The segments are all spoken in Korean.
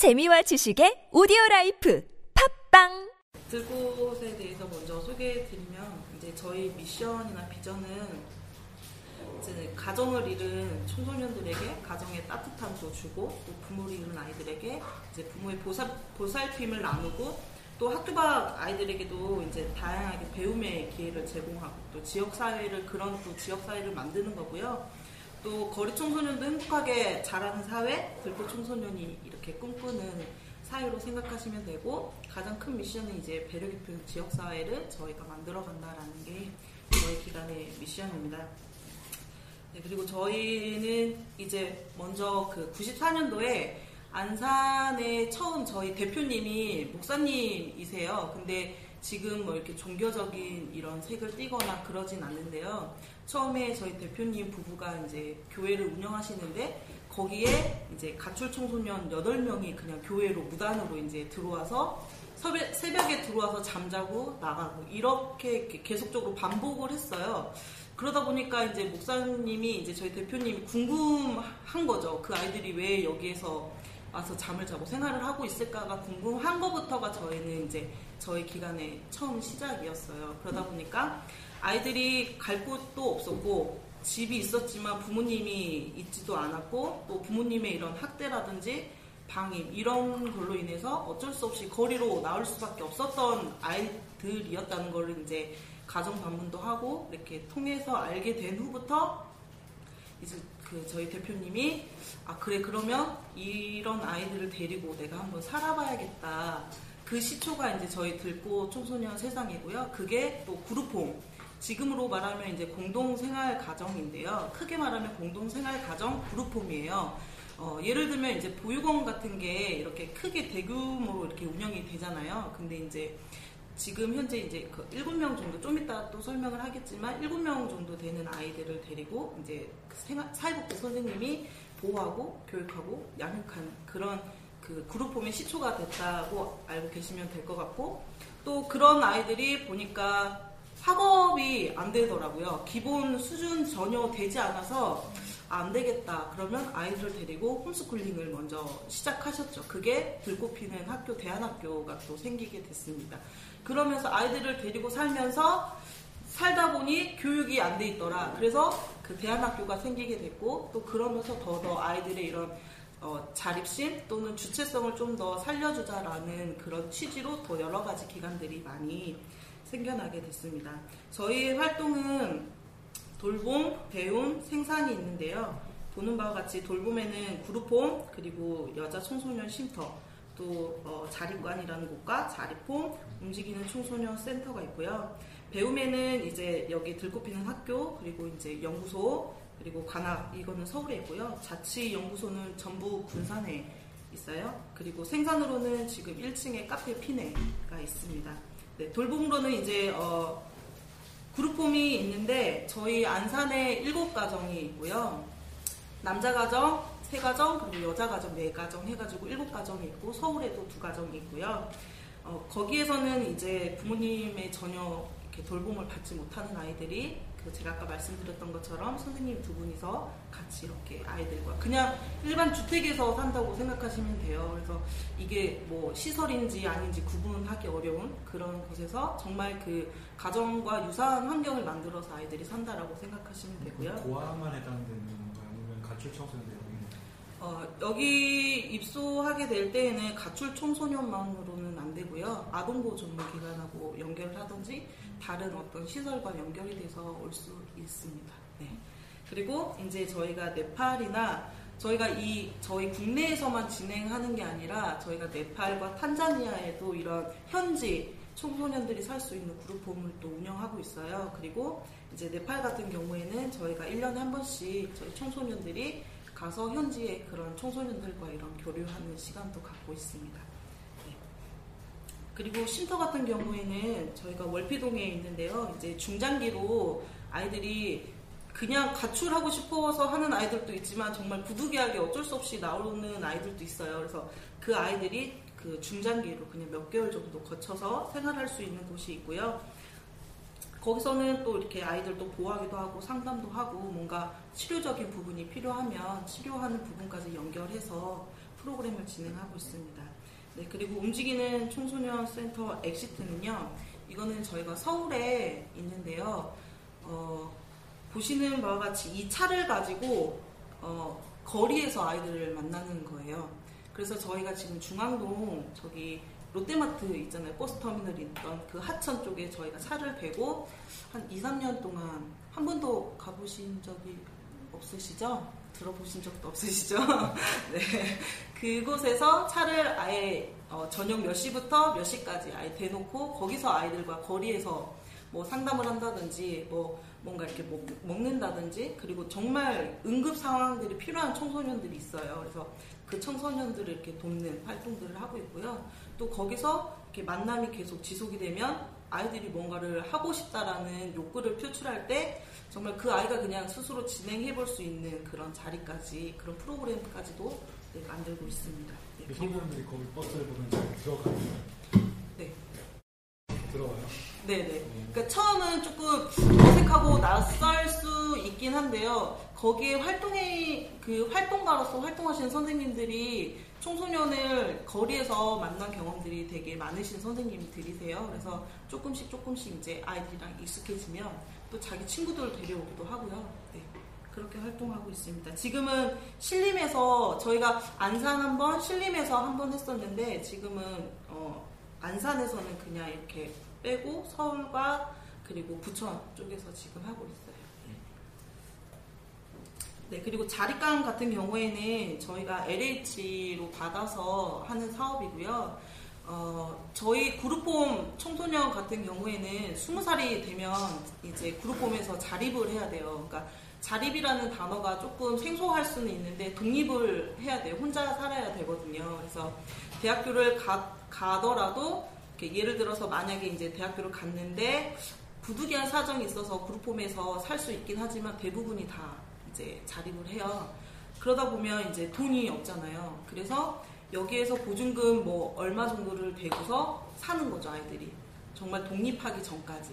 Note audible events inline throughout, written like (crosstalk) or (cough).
재미와 지식의 오디오 라이프 팟빵 들꽃에 대해서 먼저 소개해 드리면 이제 저희 미션이나 비전은 이제 가정을 잃은 청소년들에게 가정의 따뜻함도 주고 또 부모를 잃은 아이들에게 이제 부모의 보살, 보살핌을 나누고 또 학교 밖 아이들에게도 이제 다양하게 배움의 기회를 제공하고 또 지역 사회를 그런 또 지역 사회를 만드는 거고요. 또 거리 청소년도 행복하게 자라는 사회, 들꽃 청소년이 이렇게 꿈꾸는 사회로 생각하시면 되고 가장 큰 미션은 이제 배려 깊은 지역 사회를 저희가 만들어 간다라는 게 저희 기관의 미션입니다. 네, 그리고 저희는 이제 먼저 그 94년도에 안산에 처음 저희 대표님이 목사님이세요. 근데 지금 뭐 이렇게 종교적인 이런 색을 띠거나 그러진 않는데요. 처음에 저희 대표님 부부가 이제 교회를 운영하시는데 거기에 이제 가출 청소년 8명이 그냥 교회로 무단으로 이제 들어와서 새벽, 새벽에 들어와서 잠자고 나가고 이렇게 계속적으로 반복을 했어요. 그러다 보니까 이제 목사님이 이제 저희 대표님이 궁금한 거죠. 그 아이들이 왜 여기에서 와서 잠을 자고 생활을 하고 있을까가 궁금한 것부터가 저희는 이제 저희 기간의 처음 시작이었어요. 그러다 보니까 아이들이 갈 곳도 없었고 집이 있었지만 부모님이 있지도 않았고 또 부모님의 이런 학대라든지 방임 이런 걸로 인해서 어쩔 수 없이 거리로 나올 수밖에 없었던 아이들이었다는 걸 이제 가정 방문도 하고 이렇게 통해서 알게 된 후부터 이제 그 저희 대표님이 아 그래 그러면 이런 아이들을 데리고 내가 한번 살아봐야겠다. 그 시초가 이제 저희 들꽃 청소년 세상이고요. 그게 또 그룹홈. 지금으로 말하면 이제 공동생활 가정인데요. 크게 말하면 공동생활 가정 그룹홈이에요. 어, 예를 들면 이제 보육원 같은 게 이렇게 크게 대규모로 이렇게 운영이 되잖아요. 근데 이제 지금 현재 이제 그 7명 정도 좀 이따 또 설명을 하겠지만 7명 정도 되는 아이들을 데리고 이제 그 사회복지 선생님이 보호하고 교육하고 양육한 그런 그 그룹홈의 시초가 됐다고 알고 계시면 될 것 같고 또 그런 아이들이 보니까 학업이 안 되더라고요. 기본 수준 전혀 되지 않아서 안 되겠다. 그러면 아이들을 데리고 홈스쿨링을 먼저 시작하셨죠. 그게 불꽃 피는 학교, 대안학교가 또 생기게 됐습니다. 그러면서 아이들을 데리고 살면서 살다 보니 교육이 안 돼 있더라. 그래서 그 대안학교가 생기게 됐고 또 그러면서 더더 아이들의 이런 어, 자립심 또는 주체성을 좀 더 살려주자라는 그런 취지로 더 여러 가지 기관들이 많이 생겨나게 됐습니다. 저희의 활동은 돌봄, 배움, 생산이 있는데요. 보는 바와 같이 돌봄에는 그룹홈, 그리고 여자 청소년 쉼터, 또 어, 자립관이라는 곳과 자립홈, 움직이는 청소년 센터가 있고요. 배움에는 이제 여기 들꽃피는 학교, 그리고 이제 연구소, 그리고 관악, 이거는 서울에 있고요. 자치연구소는 전부 군산에 있어요. 그리고 생산으로는 지금 1층에 카페 피네가 있습니다. 네, 돌봄으로는 이제 어, 그룹홈이 있는데 저희 안산에 7가정이 있고요. 남자 가정, 세 가정, 그리고 여자 가정 네 가정 해가지고 일곱 가정이 있고 서울에도 두 가정이 있고요. 어, 거기에서는 이제 부모님의 전혀 돌봄을 받지 못하는 아이들이 그 제가 아까 말씀드렸던 것처럼 선생님 두 분이서 같이 이렇게 아이들과 그냥 일반 주택에서 산다고 생각하시면 돼요. 그래서 이게 뭐 시설인지 아닌지 구분하기 어려운 그런 곳에서 정말 그 가정과 유사한 환경을 만들어서 아이들이 산다라고 생각하시면 되고요. 고아만 해당되는 건가요? 아니면 가출 청소년 어, 여기 입소하게 될 때에는 가출 청소년만으로는 안 되고요. 아동보호 전문기관하고 연결을 하든지 다른 어떤 시설과 연결이 돼서 올 수 있습니다. 네. 그리고 이제 저희가 네팔이나 저희가 이 저희 국내에서만 진행하는 게 아니라 저희가 네팔과 탄자니아에도 이런 현지 청소년들이 살 수 있는 그룹 홈을 또 운영하고 있어요. 그리고 이제 네팔 같은 경우에는 저희가 1년에 한 번씩 저희 청소년들이 가서 현지의 그런 청소년들과 이런 교류하는 시간도 갖고 있습니다. 네. 그리고 쉼터 같은 경우에는 저희가 월피동에 있는데요. 이제 중장기로 아이들이 그냥 가출하고 싶어서 하는 아이들도 있지만 정말 부득이하게 어쩔 수 없이 나오는 아이들도 있어요. 그래서 그 아이들이 그 중장기로 그냥 몇 개월 정도 거쳐서 생활할 수 있는 곳이 있고요. 거기서는 또 이렇게 아이들도 보호하기도 하고 상담도 하고 뭔가 치료적인 부분이 필요하면 치료하는 부분까지 연결해서 프로그램을 진행하고 있습니다. 네, 그리고 움직이는 청소년 센터 EXIT는요, 이거는 저희가 서울에 있는데요, 어, 보시는 바와 같이 이 차를 가지고 어, 거리에서 아이들을 만나는 거예요. 그래서 저희가 지금 중앙동 저기 롯데마트 있잖아요. 버스터미널 있던 그 하천 쪽에 저희가 차를 대고 한 2, 3년 동안 한 번도 가보신 적이 없으시죠? 들어보신 적도 없으시죠? (laughs) 네. 그곳에서 차를 아예 어, 저녁 몇 시부터 몇 시까지 아예 대놓고 거기서 아이들과 거리에서 뭐 상담을 한다든지 뭐 뭔가 이렇게 먹, 먹는다든지 그리고 정말 응급 상황들이 필요한 청소년들이 있어요. 그래서 그 청소년들을 이렇게 돕는 활동들을 하고 있고요. 또 거기서 이렇게 만남이 계속 지속이 되면 아이들이 뭔가를 하고 싶다라는 욕구를 표출할 때 정말 그 아이가 그냥 스스로 진행해 볼 수 있는 그런 자리까지 그런 프로그램까지도 네, 만들고 있습니다. 네, 그 청소년들이 거기 버스를 보면 잘 들어가요. 네. 들어가요. 네네. 그러니까 처음은 조금 어색하고 낯설 수 있긴 한데요. 거기에 활동에 그 활동가로서 활동하시는 선생님들이 청소년을 거리에서 만난 경험들이 되게 많으신 선생님들이세요. 그래서 조금씩 조금씩 이제 아이들이랑 익숙해지면 또 자기 친구들을 데려오기도 하고요. 네. 그렇게 활동하고 있습니다. 지금은 신림에서 저희가 안산 한번, 신림에서 한 번 했었는데 지금은 어, 안산에서는 그냥 이렇게 빼고 서울과 그리고 부천 쪽에서 지금 하고 있어요. 네, 그리고 자립감 같은 경우에는 저희가 LH로 받아서 하는 사업이고요. 어, 저희 그룹홈 청소년 같은 경우에는 20살이 되면 이제 그룹홈에서 자립을 해야 돼요. 그러니까 자립이라는 단어가 조금 생소할 수는 있는데 독립을 해야 돼요. 혼자 살아야 되거든요. 그래서 대학교를 가, 가더라도 예를 들어서 만약에 이제 대학교를 갔는데 부득이한 사정이 있어서 그룹홈에서 살 수 있긴 하지만 대부분이 다 이제 자립을 해요. 그러다 보면 이제 돈이 없잖아요. 그래서 여기에서 보증금 뭐 얼마 정도를 대고서 사는 거죠 아이들이 정말 독립하기 전까지.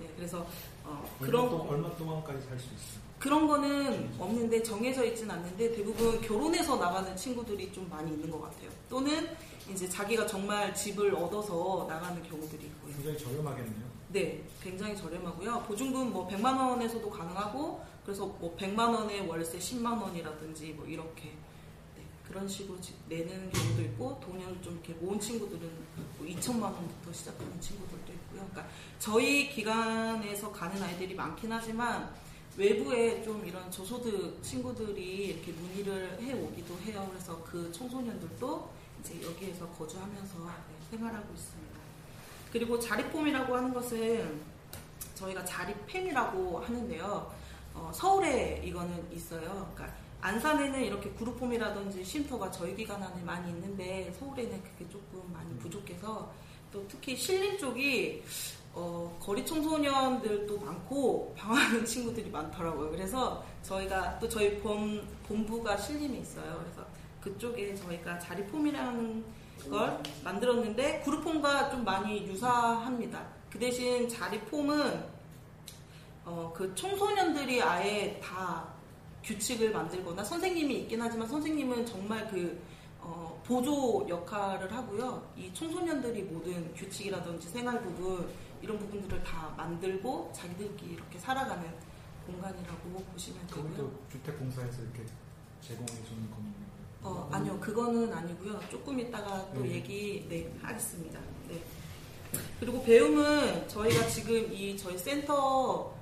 네, 그래서 어, 그런 동안, 얼마 동안까지 살 수 있어요? 그런 거는 없는데 정해져 있진 않는데 대부분 결혼해서 나가는 친구들이 좀 많이 있는 것 같아요. 또는 이제 자기가 정말 집을 얻어서 나가는 경우들이 있고요. 굉장히 저렴하겠네요. 네, 굉장히 저렴하고요. 보증금 뭐 100만 원에서도 가능하고 그래서 뭐 100만 원에 월세 10만 원이라든지 뭐 이렇게 네, 그런 식으로 지- 내는 경우도 있고 돈을 좀 이렇게 모은 친구들은 뭐 2천만 원부터 시작하는 친구들도 있고요. 그러니까 저희 기관에서 가는 아이들이 많긴 하지만 외부에 좀 이런 저소득 친구들이 이렇게 문의를 해 오기도 해요. 그래서 그 청소년들도 이제 여기에서 거주하면서 네, 생활하고 있습니다. 그리고 자립홈이라고 하는 것은 저희가 자립팸이라고 하는데요. 어, 서울에 이거는 있어요. 그러니까 안산에는 이렇게 그룹홈이라든지 쉼터가 저희 기관 안에 많이 있는데 서울에는 그게 조금 많이 부족해서 또 특히 신림 쪽이 어, 거리 청소년들도 많고 방황하는 (laughs) 친구들이 많더라고요. 그래서 저희가 또 저희 본, 본부가 신림에 있어요. 그래서 그쪽에 저희가 자립홈이라는 걸 만들었는데 그룹홈과 좀 많이 유사합니다. 그 대신 자립홈은 어, 그 청소년들이 아예 다 규칙을 만들거나 선생님이 있긴 하지만 선생님은 정말 그 어, 보조 역할을 하고요. 이 청소년들이 모든 규칙이라든지 생활 부분 이런 부분들을 다 만들고 자기들끼리 이렇게 살아가는 공간이라고 보시면 되고요. 그것도 주택공사에서 이렇게 제공해 주는 건가요? 어, 아니요, 그거는 아니고요. 조금 이따가 또 네. 얘기 네, 하겠습니다. 네. 그리고 배움은 저희가 지금 이 저희 센터에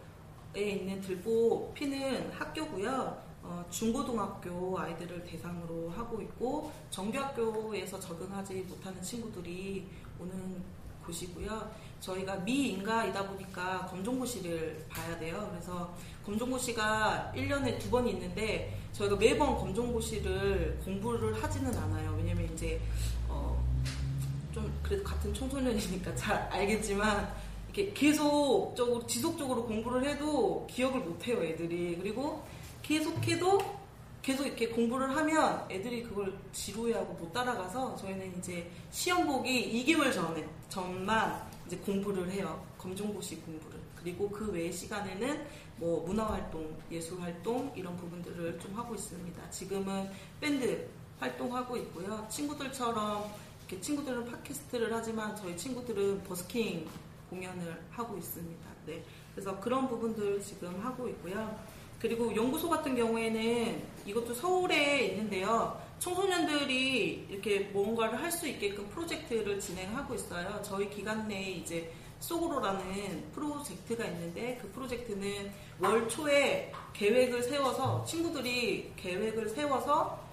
있는 들보 피는 학교고요. 어, 중고등학교 아이들을 대상으로 하고 있고 정규학교에서 적응하지 못하는 친구들이 오는 곳이고요. 저희가 미인가이다 보니까 검정고시를 봐야 돼요. 그래서 검정고시가 1년에 두 번 있는데 저희가 매번 검정고시를 공부를 하지는 않아요. 왜냐면 이제 어, 좀 그래도 같은 청소년이니까 잘 알겠지만 이렇게 계속적으로 지속적으로 공부를 해도 기억을 못 해요, 애들이. 그리고 계속해도 계속 이렇게 공부를 하면 애들이 그걸 지루해하고 못 따라가서 저희는 이제 시험 보기 2개월 전에 전만 이제 공부를 해요. 검정고시 공부를. 그리고 그 외의 시간에는 뭐 문화활동, 예술활동 이런 부분들을 좀 하고 있습니다. 지금은 밴드 활동하고 있고요. 친구들처럼 이렇게 친구들은 팟캐스트를 하지만 저희 친구들은 버스킹 공연을 하고 있습니다. 네. 그래서 그런 부분들 지금 하고 있고요. 그리고 연구소 같은 경우에는 이것도 서울에 있는데요. 청소년들이 이렇게 뭔가를 할 수 있게끔 프로젝트를 진행하고 있어요. 저희 기간 내에 이제 속으로라는 프로젝트가 있는데 그 프로젝트는 월 초에 계획을 세워서 친구들이 계획을 세워서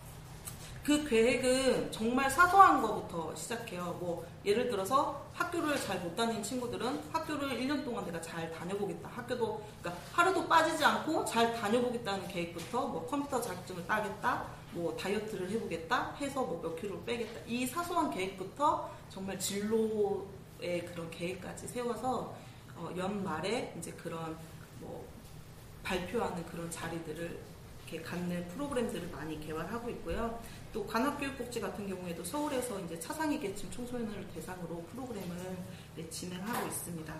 그 계획은 정말 사소한 것부터 시작해요. 뭐 예를 들어서 학교를 잘 못 다니는 친구들은 학교를 1년 동안 내가 잘 다녀보겠다. 학교도 그러니까 하루도 빠지지 않고 잘 다녀보겠다는 계획부터 뭐 컴퓨터 자격증을 따겠다. 뭐 다이어트를 해보겠다. 해서 뭐 몇 킬로 빼겠다. 이 사소한 계획부터 정말 진로의 그런 계획까지 세워서 어, 연말에 이제 그런 뭐 발표하는 그런 자리들을 갖는 프로그램들을 많이 개발하고 있고요. 또 관악교육복지 같은 경우에도 서울에서 이제 차상위 계층 청소년을 대상으로 프로그램을 네, 진행하고 있습니다.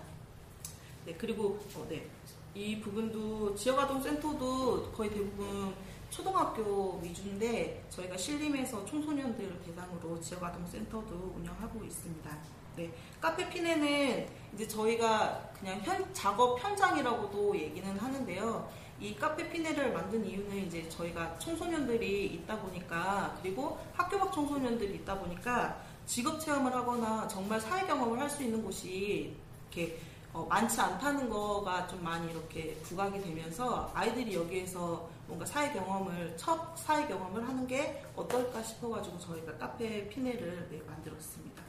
네, 그리고 어, 네, 이 부분도 지역아동센터도 거의 대부분 초등학교 위주인데 저희가 신림에서 청소년들을 대상으로 지역아동센터도 운영하고 있습니다. 네, 카페 피네는 이제 저희가 그냥 현, 작업 현장이라고도 얘기는 하는데요. 이 카페 피네를 만든 이유는 이제 저희가 청소년들이 있다 보니까 그리고 학교 밖 청소년들이 있다 보니까 직업 체험을 하거나 정말 사회 경험을 할 수 있는 곳이 이렇게 어, 많지 않다는 거가 좀 많이 이렇게 부각이 되면서 아이들이 여기에서 뭔가 사회 경험을 첫 사회 경험을 하는 게 어떨까 싶어가지고 저희가 카페 피네를 네, 만들었습니다.